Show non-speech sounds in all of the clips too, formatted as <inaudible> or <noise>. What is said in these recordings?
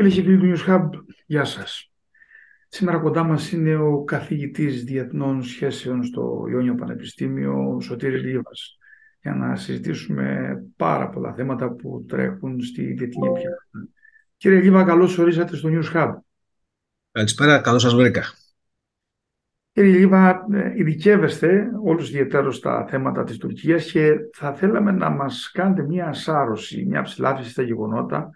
Φίλε και φίλοι του News Hub, γεια σας. Σήμερα κοντά μας είναι ο καθηγητής διεθνών σχέσεων στο Ιόνιο Πανεπιστήμιο, ο Σωτήρης Λίβας, για να συζητήσουμε πάρα πολλά θέματα που τρέχουν στη διεθνή επικοινωνία. Κύριε Λίβα, καλώς ορίσατε στο News Hub. Καλησπέρα, καλώς σας βρήκα. Κύριε Λίβα, ε, ειδικεύεστε όλους ιδιαίτερως στα θέματα της Τουρκίας και θα θέλαμε να μας κάνετε μια ασάρωση, μια ψηλάφιση στα γεγονότα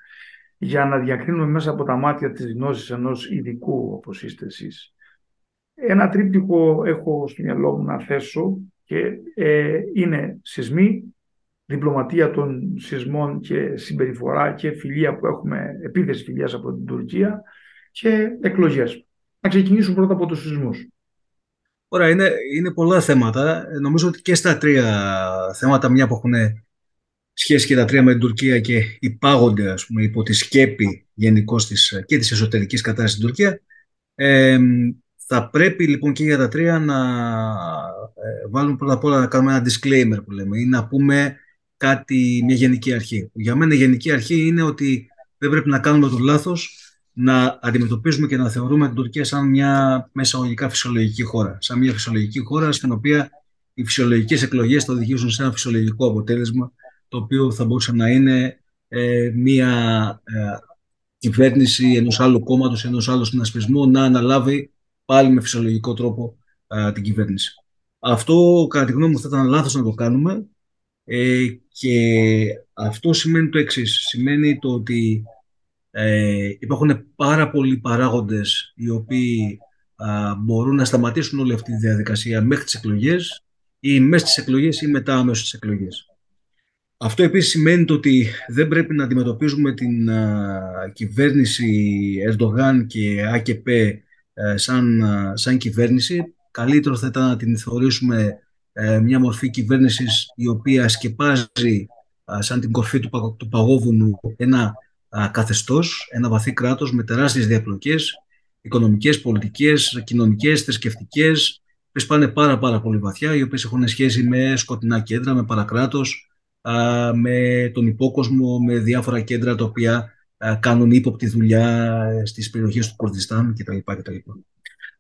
για να διακρίνουμε μέσα από τα μάτια της γνώσης ενός ειδικού όπως είστε εσείς. Ένα τρίπτυχο έχω στο μυαλό μου να θέσω και ε, είναι σεισμοί, διπλωματία των σεισμών και συμπεριφορά και φιλία που έχουμε, επίθεση φιλίας από την Τουρκία και εκλογές. Να ξεκινήσουμε πρώτα από τους σεισμούς. Ωραία, είναι, είναι πολλά θέματα. Νομίζω ότι και στα τρία θέματα, μια που έχουν σχέση και τα τρία με την Τουρκία και υπάγονται ας πούμε, υπό τη σκέπη γενικώ και της εσωτερικής κατάστασης στην Τουρκία, ε, θα πρέπει λοιπόν και για τα τρία να ε, βάλουμε πρώτα απ' όλα να κάνουμε ένα disclaimer που λέμε ή να πούμε κάτι, μια γενική αρχή. Για μένα η γενική αρχή είναι ότι δεν πρέπει να κάνουμε το λάθος να αντιμετωπίζουμε και να θεωρούμε την Τουρκία σαν μια μεσαγωγικά φυσιολογική χώρα. Σαν μια φυσιολογική χώρα στην οποία οι φυσιολογικές εκλογές θα οδηγήσουν σε ένα φυσιολογικό αποτέλεσμα το οποίο θα μπορούσε να είναι ε, μια ε, κυβέρνηση ενός άλλου κόμματος, ενός άλλου συνασπισμού να αναλάβει πάλι με φυσιολογικό τρόπο ε, την κυβέρνηση. Αυτό κατά τη γνώμη μου θα ήταν λάθος να το κάνουμε ε, και αυτό σημαίνει το εξής. Σημαίνει το ότι ε, υπάρχουν πάρα πολλοί παράγοντες οι οποίοι μπορούν να σταματήσουν όλη αυτή τη διαδικασία μέχρι τις εκλογές ή μέσα στις εκλογές ή μετά αμέσως στις εκλογές. Αυτό επίσης σημαίνει ότι δεν πρέπει να αντιμετωπίζουμε την κυβέρνηση Ερντογάν και ΑΚΠ σαν, σαν κυβέρνηση. Καλύτερο θα ήταν να την θεωρήσουμε ε, μια μορφή κυβέρνησης η οποία σκεπάζει σαν την κορφή του, του παγόβουνου ένα καθεστώς, ένα βαθύ κράτος με τεράστιες διαπλοκές, οικονομικές, πολιτικές, κοινωνικές, θρησκευτικές, που πάνε πάρα, πάρα πολύ βαθιά, οι οποίες έχουν σχέση με σκοτεινά κέντρα, με παρακράτος, με τον υπόκοσμο, με διάφορα κέντρα τα οποία κάνουν ύποπτη δουλειά στις περιοχές του Κουρδιστάν κτλ. κτλ.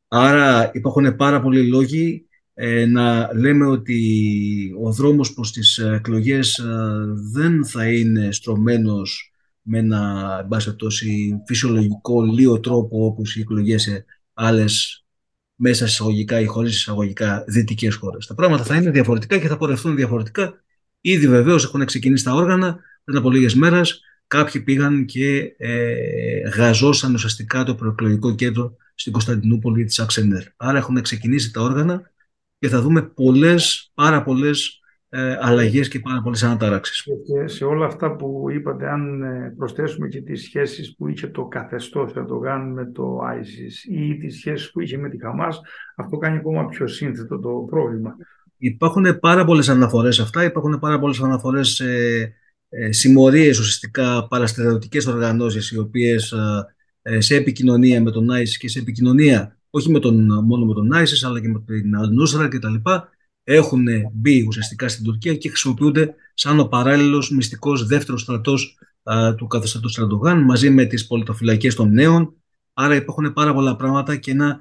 Άρα υπάρχουν πάρα πολλοί λόγοι ε, να λέμε ότι ο δρόμος προς τις εκλογές δεν θα είναι στρωμένος με ένα τόση φυσιολογικό λίγο τρόπο όπως οι εκλογές σε άλλες μέσα εισαγωγικά ή χωρίς εισαγωγικά δυτικές χώρες. Τα πράγματα θα είναι διαφορετικά και θα πορευτούν διαφορετικά. Ήδη βεβαίως έχουν ξεκινήσει τα όργανα πριν από λίγες μέρες. Κάποιοι πήγαν και ε, γαζώσαν ουσιαστικά το προεκλογικό κέντρο στην Κωνσταντινούπολη της Αξενέρ. Άρα έχουν ξεκινήσει τα όργανα και θα δούμε πολλές, πάρα πολλές ε, αλλαγές και πάρα πολλές αναταράξεις. Και σε όλα αυτά που είπατε, αν ε, προσθέσουμε και τις σχέσεις που είχε το καθεστώς Ερντογάν με το ISIS ή τις σχέσεις που είχε με τη Χαμάς, αυτό κάνει ακόμα πιο σύνθετο το πρόβλημα. Υπάρχουν πάρα πολλές αναφορές αυτά, υπάρχουν πάρα πολλές αναφορές σε ε, συμμορίες ουσιαστικά παραστρατιωτικές οργανώσεις οι οποίες ε, σε επικοινωνία με τον ISIS και σε επικοινωνία όχι με τον, μόνο με τον ISIS αλλά και με την Al-Nusra κτλ έχουν μπει ουσιαστικά στην Τουρκία και χρησιμοποιούνται σαν ο παράλληλος μυστικός δεύτερος στρατός του καθεστώτος Ερντογάν μαζί με τις πολιτοφυλακές των νέων. Άρα υπάρχουν πάρα πολλά πράγματα και ένα,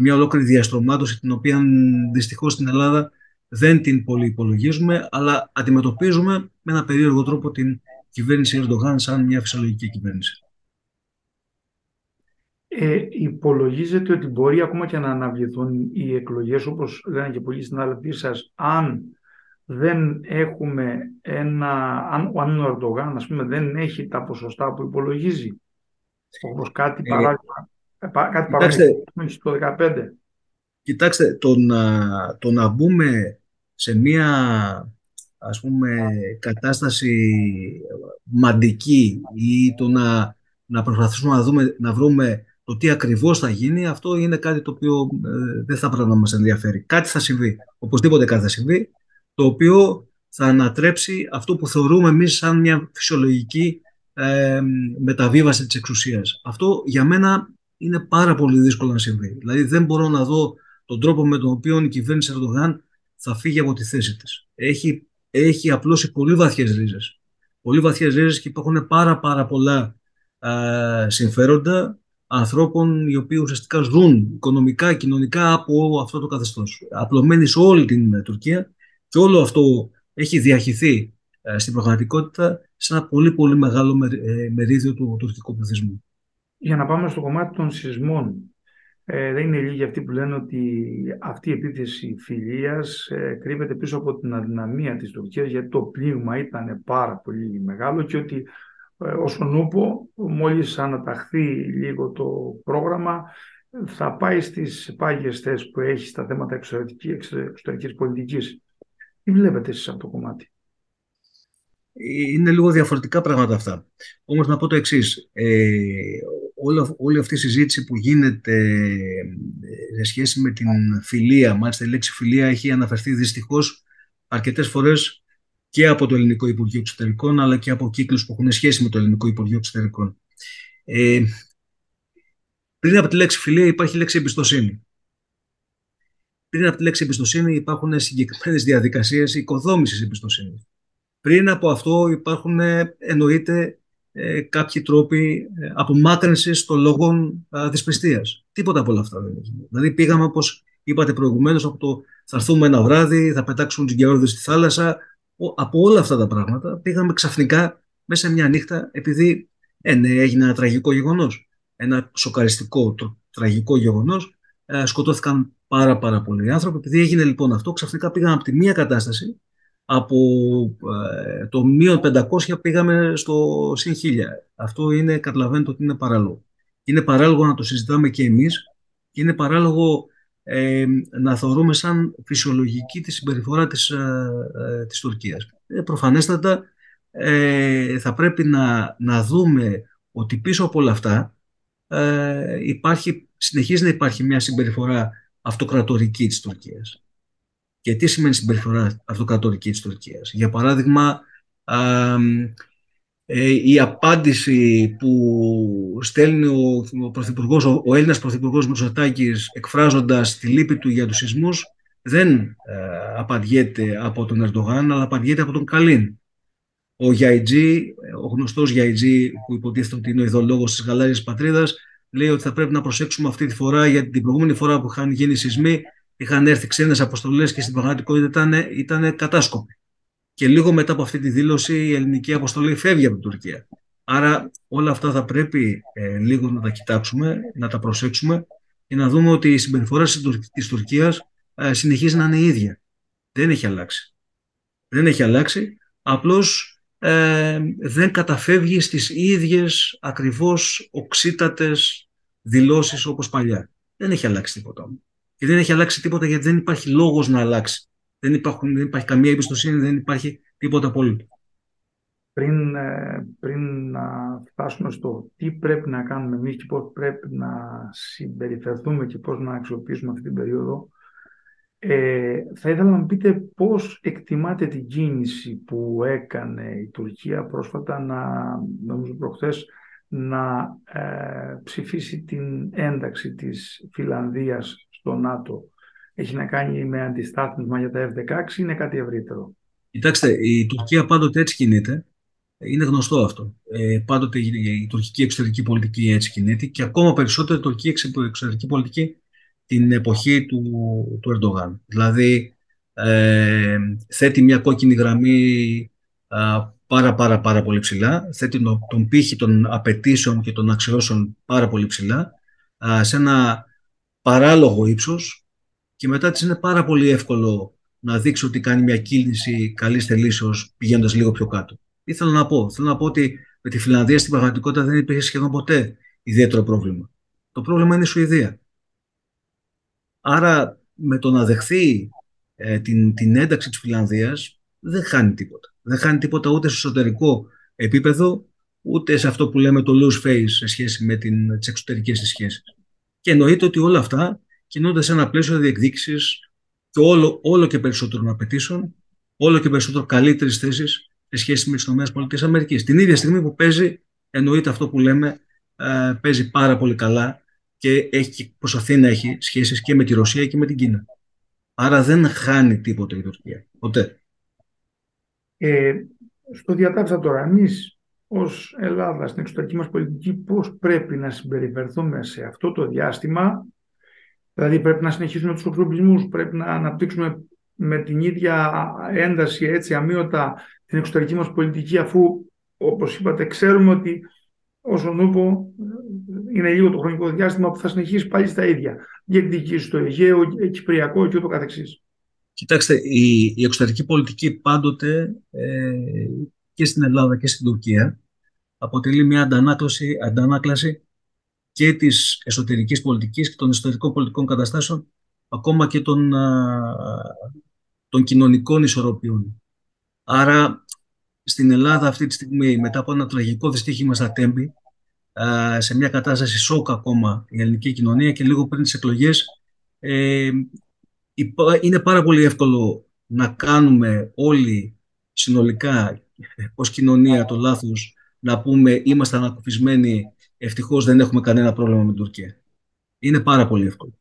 μια ολόκληρη διαστρωμάτωση την οποία δυστυχώς στην Ελλάδα δεν την πολύ υπολογίζουμε, αλλά αντιμετωπίζουμε με ένα περίεργο τρόπο την κυβέρνηση Ερντογάν σαν μια φυσιολογική κυβέρνηση. Ε, υπολογίζετε ότι μπορεί ακόμα και να αναβληθούν οι εκλογές όπως λένε και πολλοί συνάδελφοί σας αν δεν έχουμε ένα, αν, αν ο Ερντογάν ας πούμε δεν έχει τα ποσοστά που υπολογίζει όπως κάτι ε, παράδειγμα ε, κάτι παράδειγμα στο 2015 Κοιτάξτε, το να, το να μπούμε σε μία ας πούμε κατάσταση μαντική ή το να, να προσπαθήσουμε να, δούμε, να βρούμε το τι ακριβώς θα γίνει, αυτό είναι κάτι το οποίο ε, δεν θα πρέπει να μας ενδιαφέρει. Κάτι θα συμβεί, οπωσδήποτε κάτι θα συμβεί, το οποίο θα ανατρέψει αυτό που θεωρούμε εμείς σαν μια φυσιολογική ε, μεταβίβαση της εξουσίας. Αυτό για μένα είναι πάρα πολύ δύσκολο να συμβεί. Δηλαδή δεν μπορώ να δω τον τρόπο με τον οποίο η κυβέρνηση Ερντογάν θα φύγει από τη θέση της. Έχει, έχει απλώσει πολύ βαθιές ρίζες. Πολύ βαθιές ρίζες και υπάρχουν πάρα πάρα πολλά συμφέροντα ανθρώπων οι οποίοι ουσιαστικά ζουν οικονομικά, κοινωνικά από αυτό το καθεστώς. Απλωμένοι σε όλη την Τουρκία και όλο αυτό έχει διαχυθεί στην πραγματικότητα σε ένα πολύ πολύ μεγάλο μερίδιο του τουρκικού πληθυσμού. Για να πάμε στο κομμάτι των σεισμών, ε, δεν είναι λίγοι αυτοί που λένε ότι αυτή η επίθεση φιλίας ε, κρύβεται πίσω από την αδυναμία της Τουρκίας γιατί το πλήγμα ήταν πάρα πολύ μεγάλο και ότι ε, όσον ούπο μόλις αναταχθεί λίγο το πρόγραμμα θα πάει στις πάγιες θέσεις που έχει στα θέματα εξωτερικής, εξωτερικής πολιτικής. Τι βλέπετε εσείς αυτό το κομμάτι; Είναι λίγο διαφορετικά πράγματα αυτά. Όμως να πω το εξής. Ε, όλη αυτή η συζήτηση που γίνεται ε, σε σχέση με την φιλία, μάλιστα η λέξη φιλία έχει αναφερθεί δυστυχώς αρκετές φορές και από το Ελληνικό Υπουργείο Εξωτερικών αλλά και από κύκλους που έχουν σχέση με το Ελληνικό Υπουργείο Εξωτερικών. Ε, πριν από τη λέξη φιλία υπάρχει η λέξη εμπιστοσύνη. Πριν από τη λέξη εμπιστοσύνη υπάρχουν συγκεκριμένες διαδικασίες οικοδόμησης εμπιστοσύνης. Πριν από αυτό υπάρχουν εννοείται ε, κάποιοι τρόποι ε, απομάκρυνσης των λόγων ε, δυσπιστίας. Τίποτα από όλα αυτά δεν είναι. Δηλαδή πήγαμε όπως είπατε προηγουμένως από το θα έρθουμε ένα βράδυ, θα πετάξουν τους γεώργους στη θάλασσα. Από όλα αυτά τα πράγματα πήγαμε ξαφνικά μέσα σε μια νύχτα επειδή ε, ναι, έγινε ένα τραγικό γεγονός. Ένα σοκαριστικό το, τραγικό γεγονός. Ε, σκοτώθηκαν πάρα πάρα πολλοί άνθρωποι. Επειδή έγινε λοιπόν αυτό, ξαφνικά πήγαμε από τη μία κατάσταση από ε, το μείον 500 πήγαμε στο συν 1000. Αυτό είναι, καταλαβαίνετε ότι είναι παράλογο. Είναι παράλογο να το συζητάμε και εμείς και είναι παράλογο ε, να θεωρούμε σαν φυσιολογική τη συμπεριφορά της, ε, ε της Τουρκίας. Ε, προφανέστατα θα πρέπει να, να δούμε ότι πίσω από όλα αυτά υπάρχει, συνεχίζει να υπάρχει μια συμπεριφορά αυτοκρατορική της Τουρκίας. Και τι σημαίνει συμπεριφορά αυτοκρατορική της Τουρκίας; Για παράδειγμα, ε, η απάντηση που στέλνει ο, ο, πρωθυπουργός, ο, ο Έλληνας Πρωθυπουργός Μητσοτάκης εκφράζοντας τη λύπη του για τους σεισμούς δεν ε, απαντιέται από τον Ερντογάν αλλά απαντιέται από τον Καλίν. Ο Γιαϊτζή, ο γνωστός Γιαϊτζή που υποτίθεται ότι είναι ο ιδεολόγος της γαλάζιας πατρίδας λέει ότι θα πρέπει να προσέξουμε αυτή τη φορά γιατί την προηγούμενη φορά που είχαν γίνει σεισμοί είχαν έρθει ξένες αποστολές και στην πραγματικότητα ήταν, ήταν κατάσκοποι. Και λίγο μετά από αυτή τη δήλωση η ελληνική αποστολή φεύγει από την Τουρκία. Άρα όλα αυτά θα πρέπει ε, λίγο να τα κοιτάξουμε, να τα προσέξουμε και να δούμε ότι η συμπεριφορά της Τουρκίας ε, συνεχίζει να είναι η ίδια. Δεν έχει αλλάξει. Δεν έχει αλλάξει, απλώς ε, δεν καταφεύγει στις ίδιες ακριβώς οξύτατες δηλώσεις όπως παλιά. Δεν έχει αλλάξει τίποτα. Και δεν έχει αλλάξει τίποτα γιατί δεν υπάρχει λόγος να αλλάξει. Δεν, υπάρχουν, δεν υπάρχει καμία εμπιστοσύνη, δεν υπάρχει τίποτα απόλυτο. Πριν, ε, πριν να φτάσουμε στο τι πρέπει να κάνουμε εμείς και πώς πρέπει να συμπεριφερθούμε και πώς να αξιοποιήσουμε αυτή την περίοδο, ε, θα ήθελα να μου πείτε πώς εκτιμάτε την κίνηση που έκανε η Τουρκία πρόσφατα, να, νομίζω προχθές, να ε, ψηφίσει την ένταξη της Φιλανδίας στο ΝΑΤΟ έχει να κάνει με αντιστάθμισμα για τα F-16 ή είναι κάτι ευρύτερο; Κοιτάξτε, η Τουρκία πάντοτε έτσι κινείται. Είναι γνωστό αυτό. Ε, πάντοτε η τουρκική εξωτερική πολιτική έτσι κινείται και ακόμα περισσότερο η τουρκική εξωτερική πολιτική την εποχή του, του Ερντογάν. Δηλαδή ε, θέτει μια κόκκινη γραμμή πάρα πάρα πάρα πολύ ψηλά, θέτει τον πύχη των απαιτήσεων και των αξιώσεων πάρα πολύ ψηλά, σε ένα παράλογο ύψος και μετά της είναι πάρα πολύ εύκολο να δείξει ότι κάνει μια κίνηση καλής θελήσεως πηγαίνοντας λίγο πιο κάτω. Τι θέλω να πω; Θέλω να πω ότι με τη Φιλανδία στην πραγματικότητα δεν υπήρχε σχεδόν ποτέ ιδιαίτερο πρόβλημα. Το πρόβλημα είναι η Σουηδία. Άρα με το να δεχθεί ε, την, την ένταξη της Φιλανδίας δεν χάνει τίποτα. Δεν χάνει τίποτα ούτε σε εσωτερικό επίπεδο, ούτε σε αυτό που λέμε το loose face σε σχέση με την, τις εξωτερικές σχέσεις. Και εννοείται ότι όλα αυτά κινούνται σε ένα πλαίσιο διεκδίκησης και όλο, όλο και περισσότερων απαιτήσεων, όλο και περισσότερο καλύτερης θέσης σε σχέση με τις ΗΠΑ. Την ίδια στιγμή που παίζει, εννοείται αυτό που λέμε, ε, παίζει πάρα πολύ καλά και έχει, προσπαθεί να έχει σχέσεις και με τη Ρωσία και με την Κίνα. Άρα δεν χάνει τίποτα η Τουρκία. Ποτέ. Ε, στο διατάφτα τώρα, εμείς ως Ελλάδα στην εξωτερική μας πολιτική πώς πρέπει να συμπεριφερθούμε σε αυτό το διάστημα δηλαδή πρέπει να συνεχίσουμε τους εξοπλισμούς πρέπει να αναπτύξουμε με την ίδια ένταση έτσι αμύωτα την εξωτερική μας πολιτική αφού όπως είπατε ξέρουμε ότι όσον ούπο είναι λίγο το χρονικό διάστημα που θα συνεχίσει πάλι στα ίδια. Διεκδικήσει στο Αιγαίο, Κυπριακό και ούτω καθεξής. Κοιτάξτε, η, η εξωτερική πολιτική πάντοτε ε, και στην Ελλάδα και στην Τουρκία αποτελεί μια αντανάκλαση, αντανάκλαση και της εσωτερικής πολιτικής και των εσωτερικών πολιτικών καταστάσεων ακόμα και των, των κοινωνικών ισορροπιών. Άρα στην Ελλάδα αυτή τη στιγμή μετά από ένα τραγικό δυστύχημα στα Τέμπη σε μια κατάσταση σοκ ακόμα η ελληνική κοινωνία και λίγο πριν τις εκλογές ε, είναι πάρα πολύ εύκολο να κάνουμε όλοι συνολικά ως κοινωνία το λάθος να πούμε είμαστε ανακουφισμένοι, ευτυχώς δεν έχουμε κανένα πρόβλημα με την Τουρκία. Είναι πάρα πολύ εύκολο.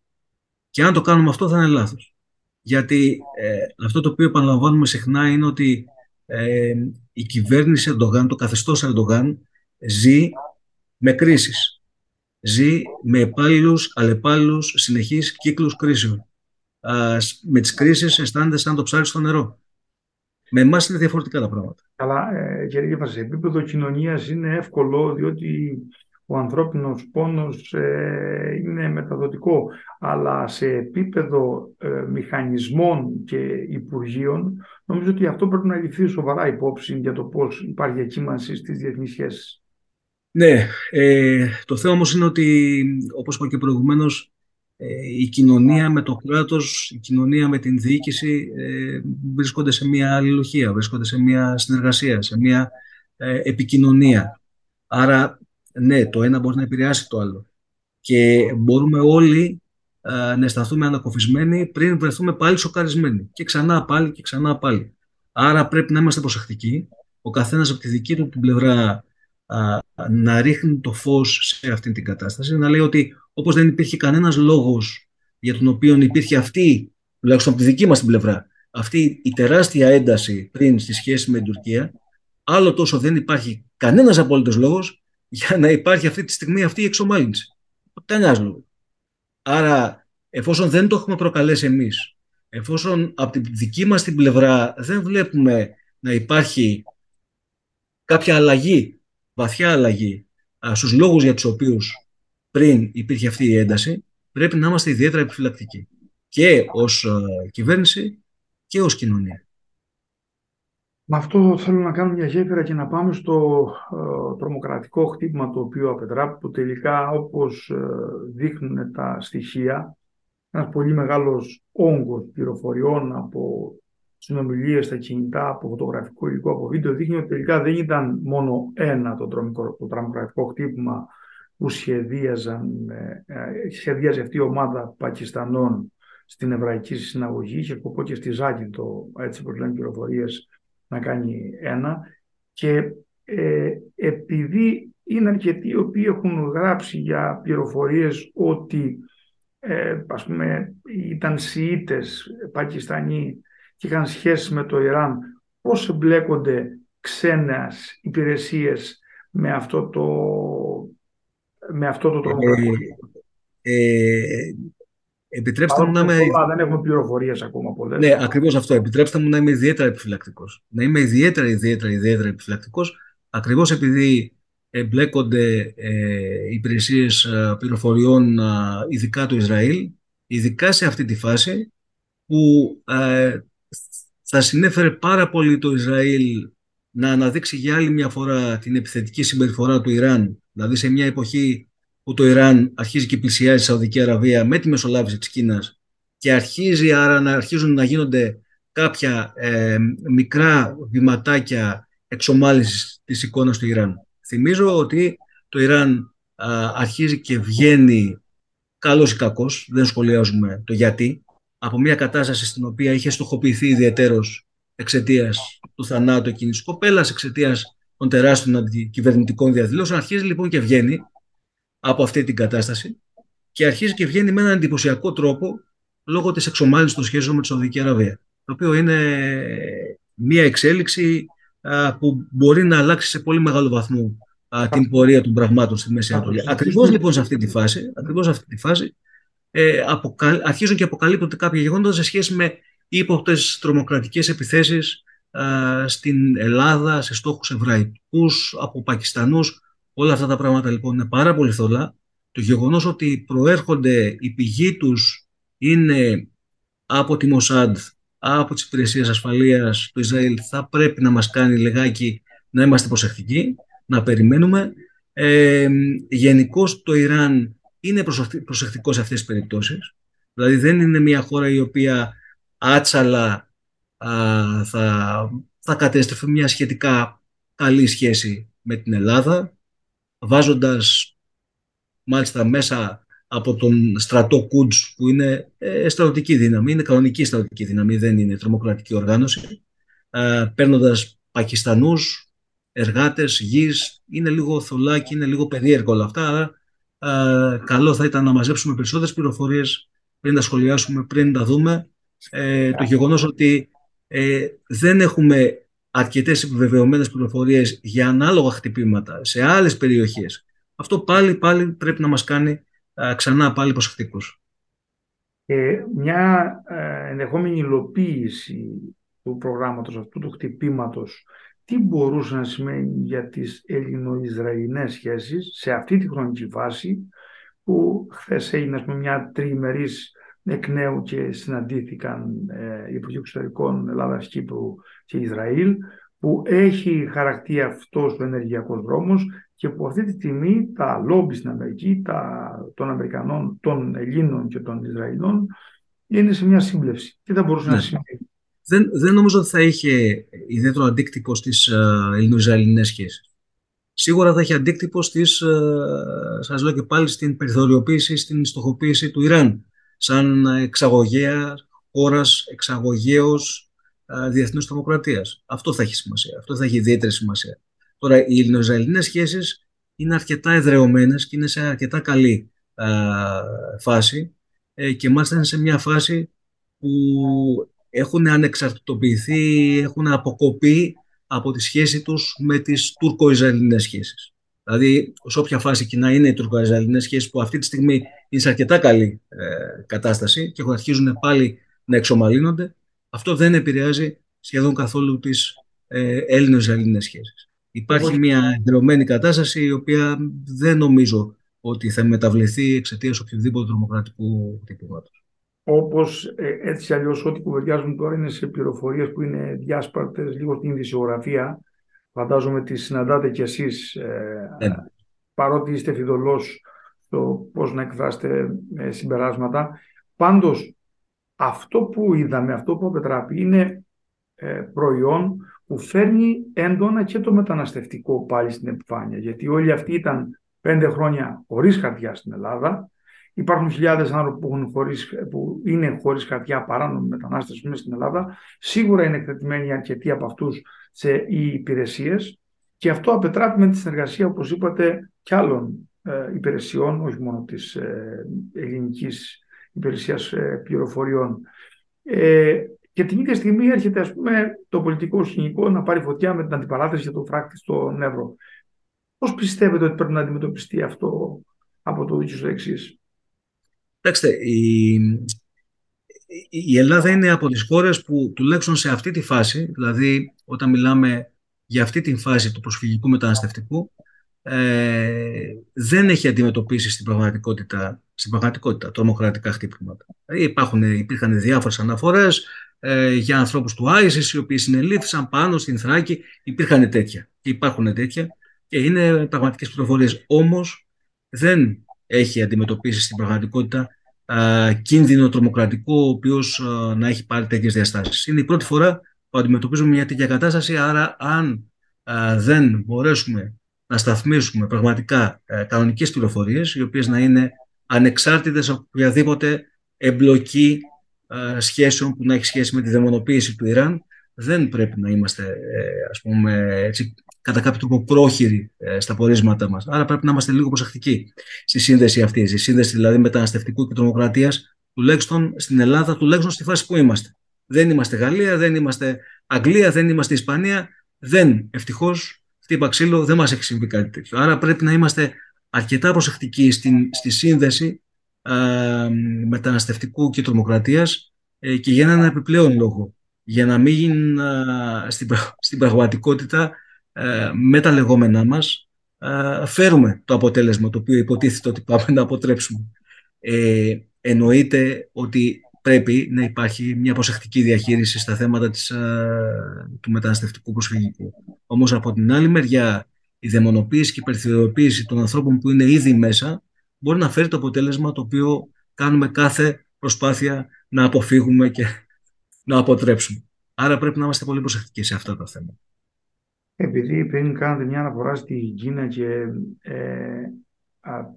Και αν το κάνουμε αυτό θα είναι λάθος. Γιατί ε, αυτό το οποίο επαναλαμβάνουμε συχνά είναι ότι ε, η κυβέρνηση Ερντογάν, το καθεστώς Ερντογάν ζει με κρίσεις. Ζει με υπάλληλους, αλλεπάλληλους, συνεχείς κύκλους κρίσεων. Α, με τις κρίσεις αισθάνεται σαν το ψάρι στο νερό. Με εμάς είναι διαφορετικά τα πράγματα. Καλά, ε, κύριε σε επίπεδο κοινωνίας είναι εύκολο διότι ο ανθρώπινος πόνος ε, είναι μεταδοτικό, αλλά σε επίπεδο ε, μηχανισμών και υπουργείων νομίζω ότι αυτό πρέπει να ληφθεί σοβαρά υπόψη για το πώς υπάρχει εκείμανση στις διεθνείς σχέσεις. Ναι, ε, το θέμα όμως είναι ότι, όπως είπα και προηγουμένως, ε, η κοινωνία με το κράτος, η κοινωνία με την διοίκηση ε, βρίσκονται σε μια αλληλουχία, βρίσκονται σε μια συνεργασία, σε μια ε, επικοινωνία. Άρα, ναι, το ένα μπορεί να επηρεάσει το άλλο. Και μπορούμε όλοι να αισθανθούμε ανακοφισμένοι πριν βρεθούμε πάλι σοκαρισμένοι. Και ξανά πάλι και ξανά πάλι. Άρα πρέπει να είμαστε προσεκτικοί. Ο καθένας από τη δική του την πλευρά να ρίχνει το φως σε αυτή την κατάσταση, να λέει ότι όπως δεν υπήρχε κανένας λόγος για τον οποίο υπήρχε αυτή, τουλάχιστον από τη δική μας την πλευρά, αυτή η τεράστια ένταση πριν στη σχέση με την Τουρκία, άλλο τόσο δεν υπάρχει κανένας απόλυτος λόγος για να υπάρχει αυτή τη στιγμή αυτή η εξομάλυνση. Κανένας λόγος. Άρα, εφόσον δεν το έχουμε προκαλέσει εμείς, εφόσον από τη δική μας την πλευρά δεν βλέπουμε να υπάρχει κάποια αλλαγή βαθιά αλλαγή στους λόγους για τους οποίους πριν υπήρχε αυτή η ένταση, πρέπει να είμαστε ιδιαίτερα επιφυλακτικοί. Και ως κυβέρνηση και ως κοινωνία. Με αυτό θέλω να κάνω μια γέφυρα και να πάμε στο ε, τρομοκρατικό χτύπημα το οποίο απετράπει, που τελικά όπως ε, δείχνουν τα στοιχεία, ένας πολύ μεγάλος όγκος πληροφοριών από συνομιλίες στα κινητά, από φωτογραφικό υλικό, από βίντεο, δείχνει ότι τελικά δεν ήταν μόνο ένα το, το τρομοκρατικό χτύπημα που σχεδίαζαν, ε, ε, σχεδίαζε αυτή η ομάδα Πακιστανών στην Εβραϊκή Συναγωγή. Είχε σκοπό και στη Ζάκη το, έτσι όπως λένε πληροφορίες, να κάνει ένα. Και ε, επειδή είναι αρκετοί οι οποίοι έχουν γράψει για πληροφορίες ότι ε, ας πούμε ήταν Σιήτες Πακιστανοί και είχαν σχέση με το Ιράν, πώς εμπλέκονται ξένες υπηρεσίες με αυτό το, με αυτό το τρομοκρατικό. Ε, ε, επιτρέψτε μου να είμαι... Δεν έχουμε πληροφορίες ακόμα πολλές. Ναι, ακριβώς αυτό. Επιτρέψτε μου να είμαι ιδιαίτερα επιφυλακτικός. Να είμαι ιδιαίτερα, ιδιαίτερα, ιδιαίτερα επιφυλακτικός, ακριβώς επειδή εμπλέκονται ε, υπηρεσίες ε, πληροφοριών ε, ειδικά του Ισραήλ, ειδικά σε αυτή τη φάση που ε, θα συνέφερε πάρα πολύ το Ισραήλ να αναδείξει για άλλη μια φορά την επιθετική συμπεριφορά του Ιράν, δηλαδή σε μια εποχή που το Ιράν αρχίζει και πλησιάζει τη Σαουδική Αραβία με τη μεσολάβηση της Κίνας και αρχίζει άρα να αρχίζουν να γίνονται κάποια ε, μικρά βηματάκια εξομάλυνσης της εικόνας του Ιράν. Θυμίζω ότι το Ιράν αρχίζει και βγαίνει καλός ή κακός, δεν σχολιάζουμε το γιατί, από μια κατάσταση στην οποία είχε στοχοποιηθεί ιδιαίτερο εξαιτίας του θανάτου εκείνης της κοπέλας, εξαιτίας των τεράστιων αντικυβερνητικών διαδηλώσεων. Αρχίζει λοιπόν και βγαίνει από αυτή την κατάσταση και αρχίζει και βγαίνει με έναν εντυπωσιακό τρόπο λόγω της εξομάλυνσης των σχέσεων με τη Σαουδική Αραβία. Το οποίο είναι μια εξέλιξη που μπορεί να αλλάξει σε πολύ μεγάλο βαθμό την πορεία των πραγμάτων στη Μέση Ανατολή. Ακριβώς λοιπόν σε αυτή τη φάση, ακριβώς σε αυτή τη φάση ε, αρχίζουν και αποκαλύπτονται κάποια γεγονότα σε σχέση με ύποπτες τρομοκρατικές επιθέσεις στην Ελλάδα, σε στόχους εβραϊκούς, από Πακιστανούς. Όλα αυτά τα πράγματα λοιπόν είναι πάρα πολύ θολά. Το γεγονός ότι προέρχονται, η πηγή τους είναι από τη Μοσάντ, από τις υπηρεσίες ασφαλείας του Ισραήλ θα πρέπει να μας κάνει λιγάκι να είμαστε προσεκτικοί, να περιμένουμε. Ε, Γενικώς το Ιράν είναι προσεκτικός σε αυτές τις περιπτώσεις. Δηλαδή δεν είναι μια χώρα η οποία άτσαλα θα, θα κατέστρεφε μια σχετικά καλή σχέση με την Ελλάδα, βάζοντας μάλιστα μέσα από τον στρατό Κούντς που είναι ε, στρατιωτική δύναμη, είναι κανονική στρατιωτική δύναμη, δεν είναι τρομοκρατική οργάνωση, ε, παίρνοντας Πακιστανούς, εργάτες, γης, είναι λίγο θολάκι, είναι λίγο περίεργο όλα αυτά, αλλά ε, καλό θα ήταν να μαζέψουμε περισσότερες πληροφορίες πριν τα σχολιάσουμε, πριν τα δούμε. Ε, το γεγονός ότι ε, δεν έχουμε αρκετές επιβεβαιωμένες πληροφορίες για ανάλογα χτυπήματα σε άλλες περιοχές. Αυτό πάλι, πάλι πρέπει να μας κάνει ξανά πάλι προσεκτικούς. Ε, μια ε, ενδεχόμενη υλοποίηση του προγράμματος αυτού του χτυπήματος τι μπορούσε να σημαίνει για τις ελληνο-ισραηλινές σχέσεις σε αυτή τη χρονική φάση που χθες έγινε μια τριημερής εκ νέου και συναντήθηκαν ε, οι Υπουργοί Εξωτερικών Ελλάδας, Κύπρου και Ισραήλ που έχει χαρακτεί αυτός ο ενεργειακός δρόμος και που αυτή τη στιγμή τα λόμπι στην Αμερική τα, των Αμερικανών, των Ελλήνων και των Ισραηλινών είναι σε μια σύμπλευση. Τι θα μπορούσε να ναι. σημαίνει; Δεν, δεν νομίζω ότι θα είχε ιδιαίτερο αντίκτυπο στις uh, ελληνο-ισραηλινές σχέσεις. Σίγουρα θα έχει αντίκτυπο στις, uh, σας λέω και πάλι, στην περιθωριοποίηση, στην στοχοποίηση του Ιράν σαν εξαγωγέα χώρας εξαγωγέως διεθνούς τρομοκρατίας. Αυτό θα έχει σημασία. Αυτό θα έχει ιδιαίτερη σημασία. Τώρα, οι ελληνοϊσραηλινές σχέσεις είναι αρκετά εδρεωμένες και είναι σε αρκετά καλή φάση ε, και μάλιστα είναι σε μια φάση που έχουν ανεξαρτητοποιηθεί, έχουν αποκοπεί από τη σχέση τους με τις τουρκο-ισραηλινές σχέσεις. Δηλαδή, σε όποια φάση και να είναι οι τουρκο-ισραηλινές σχέσεις που αυτή τη στιγμή είναι σε αρκετά καλή ε, κατάσταση και αρχίζουν πάλι να εξομαλύνονται, αυτό δεν επηρεάζει σχεδόν καθόλου τις ε, Έλληνες-Ισραηλινές σχέσεις. Υπάρχει μια εντρεωμένη κατάσταση η οποία δεν νομίζω ότι θα μεταβληθεί εξαιτίας οποιοδήποτε τρομοκρατικού χτυπήματος. Όπως ε, έτσι αλλιώς ό,τι κουβεντιάζουν τώρα είναι σε πληροφορίες που είναι διάσπαρτες λίγο στην ειδησιογραφία. Φαντάζομαι ότι συναντάτε κι εσείς ε, ναι. παρότι είστε φιδωλός στο πώς να εκφράσετε ε, συμπεράσματα. Πάντως αυτό που είδαμε, αυτό που απετράπει είναι ε, προϊόν που φέρνει έντονα και το μεταναστευτικό πάλι στην επιφάνεια. Γιατί όλοι αυτοί ήταν πέντε χρόνια χωρίς χαρτιά στην Ελλάδα. Υπάρχουν χιλιάδες άνθρωποι που, χωρίς, που είναι χωρίς χαρτιά παράνομοι μετανάστες μέσα στην Ελλάδα. Σίγουρα είναι εκτεθειμένοι αρκετοί από αυτούς σε υπηρεσίες. Και αυτό απετράπει με τη συνεργασία, όπως είπατε, κι άλλων ε, υπηρεσιών, όχι μόνο της ε, ελληνικής υπηρεσίας ε, πληροφοριών. Ε, και την ίδια στιγμή έρχεται ας πούμε, το πολιτικό σκηνικό να πάρει φωτιά με την αντιπαράθεση για το φράκτη στο Νεύρο. Πώς πιστεύετε ότι πρέπει να αντιμετωπιστεί αυτό από το δίκαιο στο εξής; Κοιτάξτε, η, η Ελλάδα είναι από τις χώρες που τουλάχιστον σε αυτή τη φάση, δηλαδή όταν μιλάμε για αυτή τη φάση του προσφυγικού μεταναστευτικού, ε, δεν έχει αντιμετωπίσει στην πραγματικότητα, στην πραγματικότητα τρομοκρατικά χτύπηματα. Δηλαδή υπάρχουν, υπήρχαν διάφορες αναφορές ε, για ανθρώπους του ISIS οι οποίοι συνελήφθησαν πάνω στην Θράκη. Υπήρχαν τέτοια και υπάρχουν τέτοια και είναι πραγματικές πληροφορίες. Όμως δεν έχει αντιμετωπίσει στην πραγματικότητα ε, κίνδυνο τρομοκρατικό ο οποίος να έχει πάρει τέτοιες διαστάσεις. Είναι η πρώτη φορά που αντιμετωπίζουμε μια τέτοια κατάσταση, άρα αν δεν μπορέσουμε να σταθμίσουμε πραγματικά ε, κανονικές πληροφορίες, οι οποίες να είναι ανεξάρτητες από οποιαδήποτε εμπλοκή ε, σχέσεων που να έχει σχέση με τη δαιμονοποίηση του Ιράν. Δεν πρέπει να είμαστε, ε, ας πούμε, έτσι, κατά κάποιο τρόπο πρόχειροι ε, στα πορίσματά μας. Άρα πρέπει να είμαστε λίγο προσεκτικοί στη σύνδεση αυτή, στη σύνδεση δηλαδή μεταναστευτικού και τρομοκρατίας, τουλάχιστον στην Ελλάδα, τουλάχιστον στη φάση που είμαστε. Δεν είμαστε Γαλλία, δεν είμαστε Αγγλία, δεν είμαστε Ισπανία, δεν, ευτυχώς, χτύπα ξύλο, δεν μας έχει συμβεί κάτι τέτοιο. Άρα πρέπει να είμαστε αρκετά προσεκτικοί στην, στη σύνδεση ε, μεταναστευτικού και τρομοκρατίας ε, και για έναν επιπλέον λόγο. Για να μην στην, στην πραγματικότητα ε, με τα λεγόμενά μας φέρουμε το αποτέλεσμα το οποίο υποτίθεται ότι πάμε να αποτρέψουμε. Ε, εννοείται ότι πρέπει να υπάρχει μια προσεκτική διαχείριση στα θέματα της, του μεταναστευτικού προσφυγικού. Όμως από την άλλη μεριά η δαιμονοποίηση και η υπερθυριοποίηση των ανθρώπων που είναι ήδη μέσα μπορεί να φέρει το αποτέλεσμα το οποίο κάνουμε κάθε προσπάθεια να αποφύγουμε και να αποτρέψουμε. Άρα πρέπει να είμαστε πολύ προσεκτικοί σε αυτά τα θέματα. Επειδή πριν κάνετε μια αναφορά στην Κίνα και ε,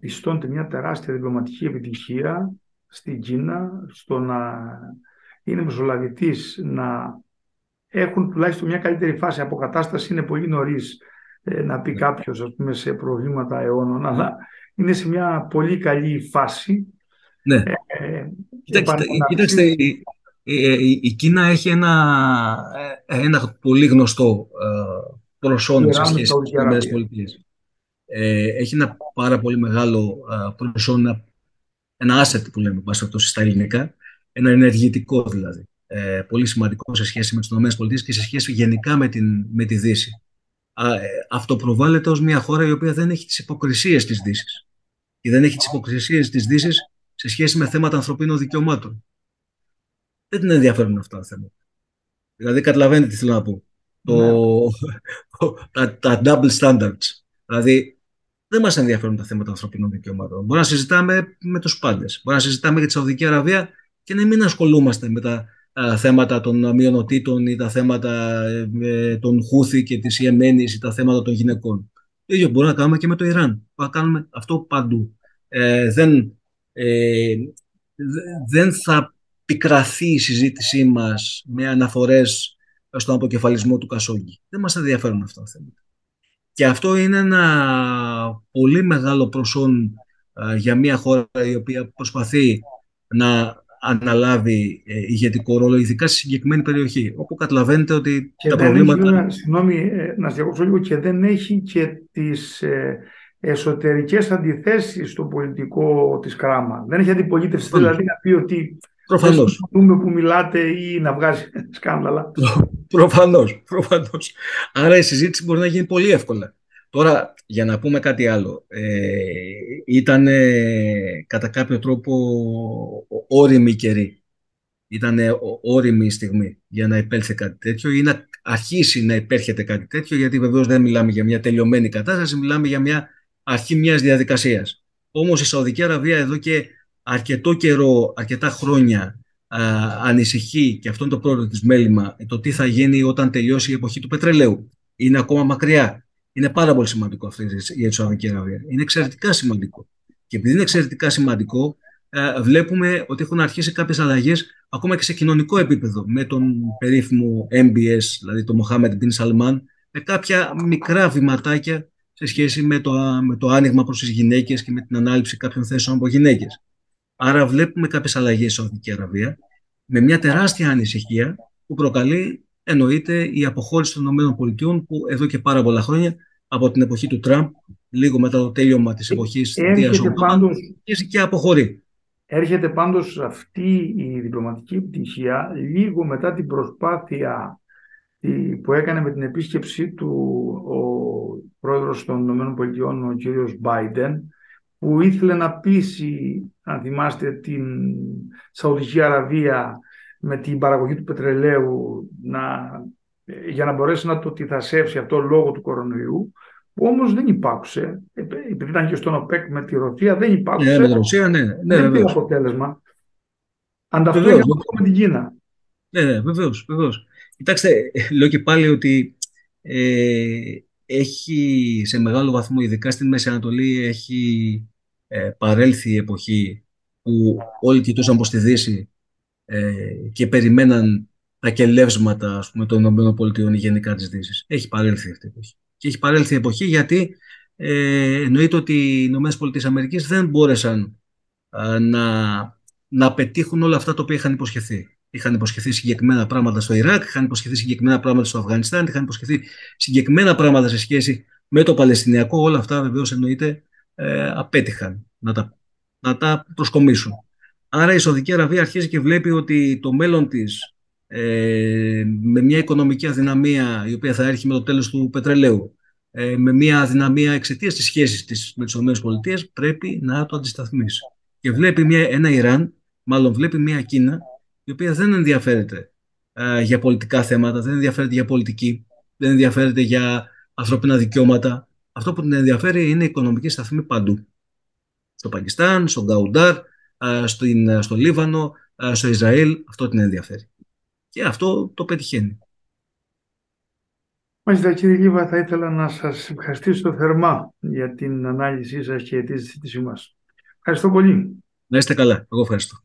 πιστώνεται μια τεράστια διπλωματική επιτυχία στην Κίνα στο να είναι μεσολαβητής, να έχουν τουλάχιστον μια καλύτερη φάση αποκατάσταση είναι πολύ νωρίς ε, να πει ναι. κάποιος ας πούμε σε προβλήματα αιώνων αλλά είναι σε μια πολύ καλή φάση ναι. Ε, κοιτάξτε, η, η, Κίνα έχει ένα, ε, ένα πολύ γνωστό ε, προσόν σε σχέση με τις ΗΠΑ. Ε, έχει ένα πάρα πολύ μεγάλο προσόν, ένα asset που λέμε πάση αυτό στα ελληνικά, ένα ενεργητικό δηλαδή. Ε, πολύ σημαντικό σε σχέση με τις ΗΠΑ και σε σχέση γενικά με, την, με τη Δύση. Α, ε, αυτοπροβάλλεται ως μια χώρα η οποία δεν έχει τις υποκρισίες της Δύσης και δεν έχει τις υποκρισίες της Δύσης σε σχέση με θέματα ανθρωπίνων δικαιωμάτων. Δεν την ενδιαφέρουν αυτά τα θέματα. Δηλαδή καταλαβαίνετε τι θέλω να πω. Το, ναι. <laughs> τα, τα double standards. Δηλαδή δεν μας ενδιαφέρουν τα θέματα ανθρωπίνων δικαιωμάτων. Μπορούμε να συζητάμε με τους πάντες. Μπορούμε να συζητάμε για τη Σαουδική Αραβία και να μην ασχολούμαστε με τα θέματα των μειονοτήτων ή τα θέματα ε, των Χούθη και της Ιεμένης ή τα θέματα των γυναικών. Το ίδιο μπορούμε να κάνουμε και με το Ιράν. Μπορούμε να κάνουμε αυτό παντού. Ε, δεν, ε, δεν θα πικραθεί η συζήτησή μας με αναφορές στον αποκεφαλισμό του Κασόγκη. Δεν μας ενδιαφέρουν αυτά τα θέματα. Και αυτό είναι ένα πολύ μεγάλο προσόν για μια χώρα η οποία προσπαθεί να αναλάβει ε, ηγετικό ρόλο, ειδικά στη συγκεκριμένη περιοχή, όπου καταλαβαίνετε ότι και τα προβλήματα... Έχει, συγγνώμη, ε, να διακόψω λίγο, και δεν έχει και τις ε, εσωτερικές αντιθέσεις στο πολιτικό της κράμα. Δεν έχει αντιπολίτευση, δηλαδή να πει ότι Προφανώς. Δεν που μιλάτε ή να βγάζει σκάνδαλα. Προφανώς, προφανώς. Άρα η συζήτηση μπορεί να γίνει πολύ εύκολα. Τώρα, για να πούμε κάτι άλλο, ε, ήταν κατά κάποιο τρόπο όριμη καιρή. Ήταν όριμη η στιγμή για να επέλθει κάτι τέτοιο ή να αρχίσει να υπέρχεται κάτι τέτοιο, γιατί βεβαίως δεν μιλάμε για μια τελειωμένη κατάσταση, μιλάμε για μια αρχή μιας διαδικασίας. Όμως η Σαουδική Αραβία εδώ και αρκετό καιρό, αρκετά χρόνια α, ανησυχεί και αυτό είναι το πρώτο της μέλημα το τι θα γίνει όταν τελειώσει η εποχή του πετρελαίου. Είναι ακόμα μακριά. Είναι πάρα πολύ σημαντικό αυτό για τη Σαουδική Αραβία. Είναι εξαιρετικά σημαντικό. Και επειδή είναι εξαιρετικά σημαντικό, βλέπουμε ότι έχουν αρχίσει κάποιες αλλαγές ακόμα και σε κοινωνικό επίπεδο με τον περίφημο MBS, δηλαδή το Mohammed Bin Salman, με κάποια μικρά βηματάκια σε σχέση με το, με το άνοιγμα προς τις γυναίκες και με την ανάληψη κάποιων θέσεων από γυναίκες. Άρα βλέπουμε κάποιες αλλαγές στη Σαουδική Αραβία με μια τεράστια ανησυχία που προκαλεί εννοείται η αποχώρηση των ΗΠΑ που εδώ και πάρα πολλά χρόνια από την εποχή του Τραμπ, λίγο μετά το τέλειωμα της εποχής Δίας πάντως, και αποχωρεί. Έρχεται πάντως αυτή η διπλωματική επιτυχία λίγο μετά την προσπάθεια που έκανε με την επίσκεψη του ο πρόεδρος των ΗΠΑ, ο κύριος Biden, που ήθελε να πείσει, αν θυμάστε, την Σαουδική Αραβία με την παραγωγή του πετρελαίου να, για να μπορέσει να το τυθασεύσει αυτό λόγω του κορονοϊού, που όμως δεν υπάκουσε, επειδή ήταν και στον ΟΠΕΚ με τη Ρωσία, δεν υπάκουσε. Ναι, με τη Ρωσία, ναι. ναι δεν πήρε αποτέλεσμα. Ανταυτό με την Κίνα. Ναι, ναι, βεβαίως, βεβαίως. Κοιτάξτε, λέω και πάλι ότι ε, έχει σε μεγάλο βαθμό, ειδικά στην Μέση Ανατολή, έχει ε, παρέλθει η εποχή που όλοι κοιτούσαν προς τη Δύση ε, και περιμέναν τα κελεύσματα ας πούμε, των ΗΠΑ γενικά της Δύσης. Έχει παρέλθει αυτή η εποχή. Και έχει παρέλθει η εποχή γιατί ε, εννοείται ότι οι ΗΠΑ δεν μπόρεσαν να, να πετύχουν όλα αυτά τα οποία είχαν υποσχεθεί. είχαν υποσχεθεί συγκεκριμένα πράγματα στο Ιράκ, είχαν υποσχεθεί συγκεκριμένα πράγματα στο Αφγανιστάν, είχαν υποσχεθεί συγκεκριμένα πράγματα σε σχέση με το Παλαιστινιακό. Όλα αυτά βεβαίως εννοείται ε, απέτυχαν να τα, να τα προσκομίσουν. Άρα η Σαουδική Αραβία αρχίζει και βλέπει ότι το μέλλον της ε, με μια οικονομική αδυναμία η οποία θα έρχει με το τέλος του πετρελαίου, ε, με μια αδυναμία εξαιτίας της σχέσης της με τις ΗΠΑ πρέπει να το αντισταθμίσει. Και βλέπει μια, ένα Ιράν, μάλλον βλέπει μια Κίνα η οποία δεν ενδιαφέρεται ε, για πολιτικά θέματα, δεν ενδιαφέρεται για πολιτική, δεν ενδιαφέρεται για ανθρώπινα δικαιώματα. Αυτό που την ενδιαφέρει είναι η οικονομική σταθμή παντού. Στο Πακιστάν, στο Γκαουντάρ, στο Λίβανο, στο Ισραήλ, αυτό την ενδιαφέρει. Και αυτό το πετυχαίνει. Μάλιστα κύριε Λίβα, θα ήθελα να σας ευχαριστήσω θερμά για την ανάλυση σας και τη συζήτησή μας. Ευχαριστώ πολύ. Να είστε καλά. Εγώ ευχαριστώ.